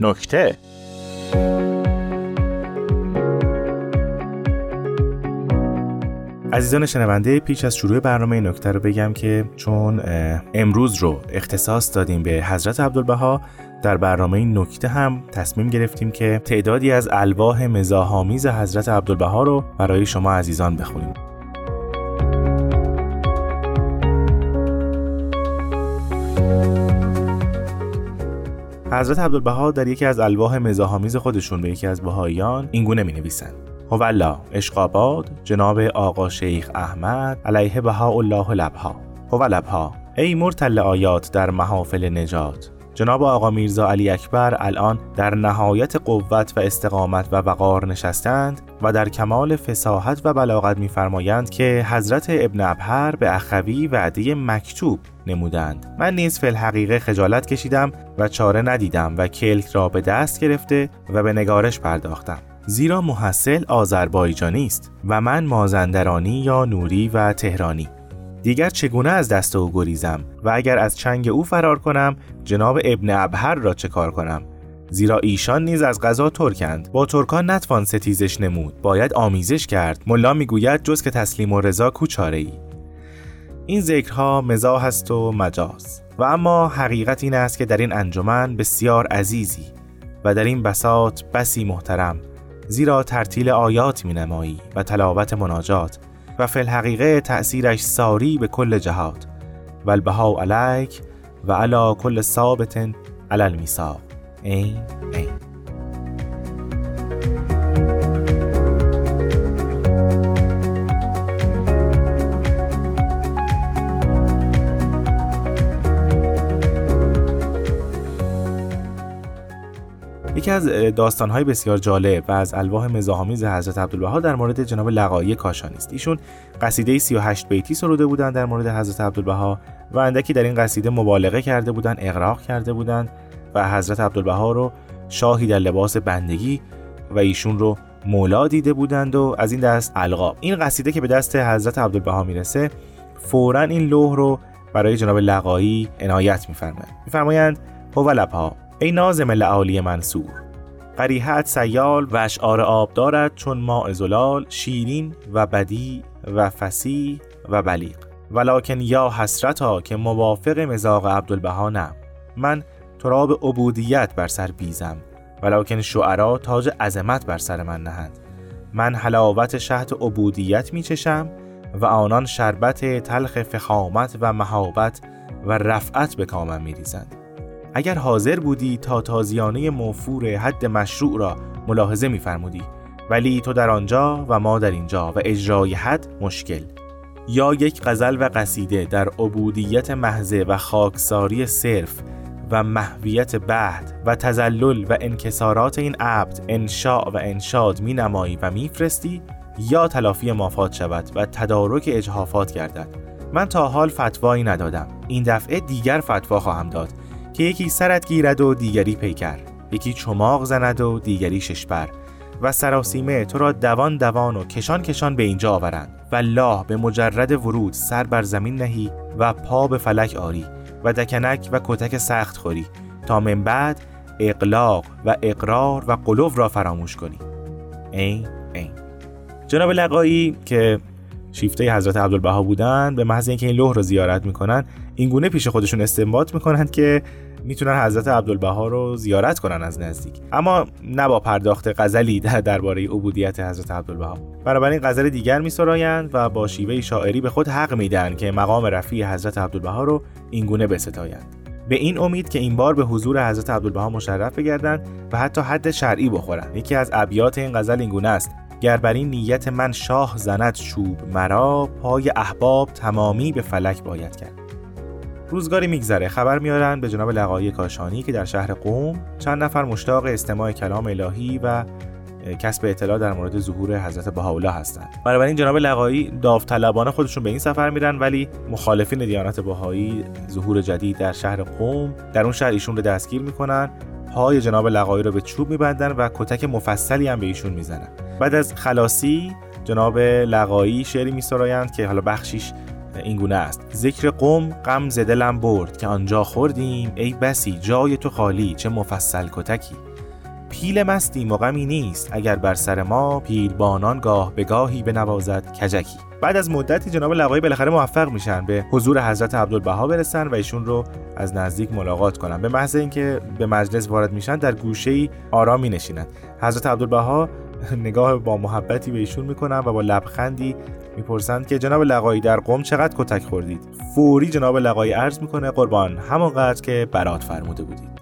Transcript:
نکته. عزیزان شنونده پیش از شروع برنامه نکته رو بگم که چون امروز رو اختصاص دادیم به حضرت عبدالبها در برنامه نکته هم تصمیم گرفتیم که تعدادی از الواح مزاحامیز حضرت عبدالبها رو برای شما عزیزان بخونیم. حضرت عبدالبها در یکی از الواح مزاحامیز خودشون به یکی از بهاییان اینگونه می نویسند هولا اشقاباد جناب آقا شیخ احمد علیه بها الله لبها. هو لبها ای مرتل آیات در محافل نجات. جناب آقا میرزا علی اکبر الان در نهایت قوت و استقامت و وقار نشستند و در کمال فساحت و بلاغت میفرمایند که حضرت ابن ابهر به اخوی وعده مکتوب نمودند. من نیز فی الحقیقه خجالت کشیدم و چاره ندیدم و کلک را به دست گرفته و به نگارش پرداختم. زیرا محصل آذربایجانی است و من مازندرانی یا نوری و تهرانی. دیگر چگونه از دست او گریزم و اگر از چنگ او فرار کنم جناب ابن ابهر را چه کار کنم؟ زیرا ایشان نیز از غذا ترکند. با ترکان نتوان ستیزش نمود. باید آمیزش کرد. ملا می‌گوید جز که تسلیم و رضا کوچاره ای این ذکرها مزاح است و مجاز. و اما حقیقت این است که در این انجمن بسیار عزیزی و در این بساط بسی محترم زیرا ترتیل آیات می نمایی و تلاوت مناجات. و فی الحقیقه تأثیرش ساری به کل جهات. و البها علیک و علا کل ثابت علی المیثاق. این این یکی از داستانهای بسیار جالب و از الواح مزاحامیز حضرت عبدالبها در مورد جناب لقایی کاشانی است. ایشون قصیده 38 بیتی سروده بودند در مورد حضرت عبدالبها و اندکی در این قصیده مبالغه کرده بودند اغراق کرده بودند و حضرت عبدالبها رو شاهی در لباس بندگی و ایشون رو مولا دیده بودند و از این دست القاب. این قصیده که به دست حضرت عبدالبها می‌رسه فورا این لوح رو برای جناب لقایی عنایت میفرمایند میفرمایند هو لبها ای نازم لعالی منصور قریحت سیال و اشعار آب دارد چون ماء زلال شیرین و بدی و فسیح و بلیغ. ولکن یا حسرتا که موافق مزاق عبدالبها نه. من تراب عبودیت بر سر بیزم ولکن شعرا تاج عظمت بر سر من نهند. من حلاوت شهد عبودیت می چشم و آنان شربت تلخ فخامت و مهابت و رفعت به کامم می ریزند. اگر حاضر بودی تا تازیانه موفور حد مشروع را ملاحظه میفرمودی. ولی تو در آنجا و ما در اینجا و اجرای حد مشکل. یا یک غزل و قصیده در عبودیت محضه و خاکساری صرف و محویت بعد و تزلل و انکسارات این عبد انشاء و انشاد می نمایی و میفرستی یا تلافی مافات شود و تدارک اجهافات گردد. من تا حال فتوایی ندادم. این دفعه دیگر فتوا خواهم داد. که یکی سرت گیرد و دیگری پیکر یکی چماق زند و دیگری ششبر و سراسیمه تو را دوان دوان و کشان کشان به اینجا آورند و الله به مجرد ورود سر بر زمین نهی و پا به فلک آری و دکنک و کتک سخت خوری تا من بعد اقلاق و اقرار و قلوب را فراموش کنی. این این جناب لقایی که شیفته حضرت عبدالبها بودند به محض اینکه این لوح رو زیارت می‌کنن اینگونه پیش خودشون استنباط می‌کنند که می‌تونن حضرت عبدالبها رو زیارت کنن از نزدیک. اما نه با پرداخت غزلی درباره عبودیت حضرت عبدالبها. بنابراین غزل دیگر میسرایند و با شیوه شاعری به خود حق میدن که مقام رفیع حضرت عبدالبها رو اینگونه بستایند. به این امید که این بار به حضور حضرت عبدالبها مشرف بگردند و حتی حد شرعی بخورند یکی از ابیات این غزل اینگونه است. گر بر این نیت من شاه زند چوب مرا پای احباب تمامی به فلک باید کرد. روزگاری میگذره. خبر میارن به جناب لقایی کاشانی که در شهر قوم چند نفر مشتاق استماع کلام الهی و کسب اطلاع در مورد ظهور حضرت بهاءالله هستند. بنابراین جناب لقایی داوطلبانه خودشون به این سفر میرن ولی مخالفین دیانت بهایی ظهور جدید در شهر قوم در اون شهر ایشون رو دستگیر می‌کنن. پای جناب لقایی رو به چوب میبندن و کتک مفصلی هم به ایشون می‌زنن. بعد از خلاصی جناب لقایی شعری میسرایند که حالا بخشیش این گونه است. ذکر قوم غم دلم برد که آنجا خوردیم. ای بسی جای تو خالی چه مفصل کتکی. پیل مستی و غمی نیست اگر بر سر ما پیلبانان گاه به گاهی بنوازد کجکی. بعد از مدتی جناب لقایی بالاخره موفق میشن به حضور حضرت عبدالبها برسن و ایشون رو از نزدیک ملاقات کنن. به محض اینکه به مجلس وارد میشن در گوشه ای آرام حضرت عبدالبها نگاه با محبتی به ایشون می‌کنن و با لبخندی می‌پرسند که جناب لقایی در قوم چقدر کتک خوردید؟ فوری جناب لقایی عرض می‌کنه قربان همانقدر که برات فرموده بودید.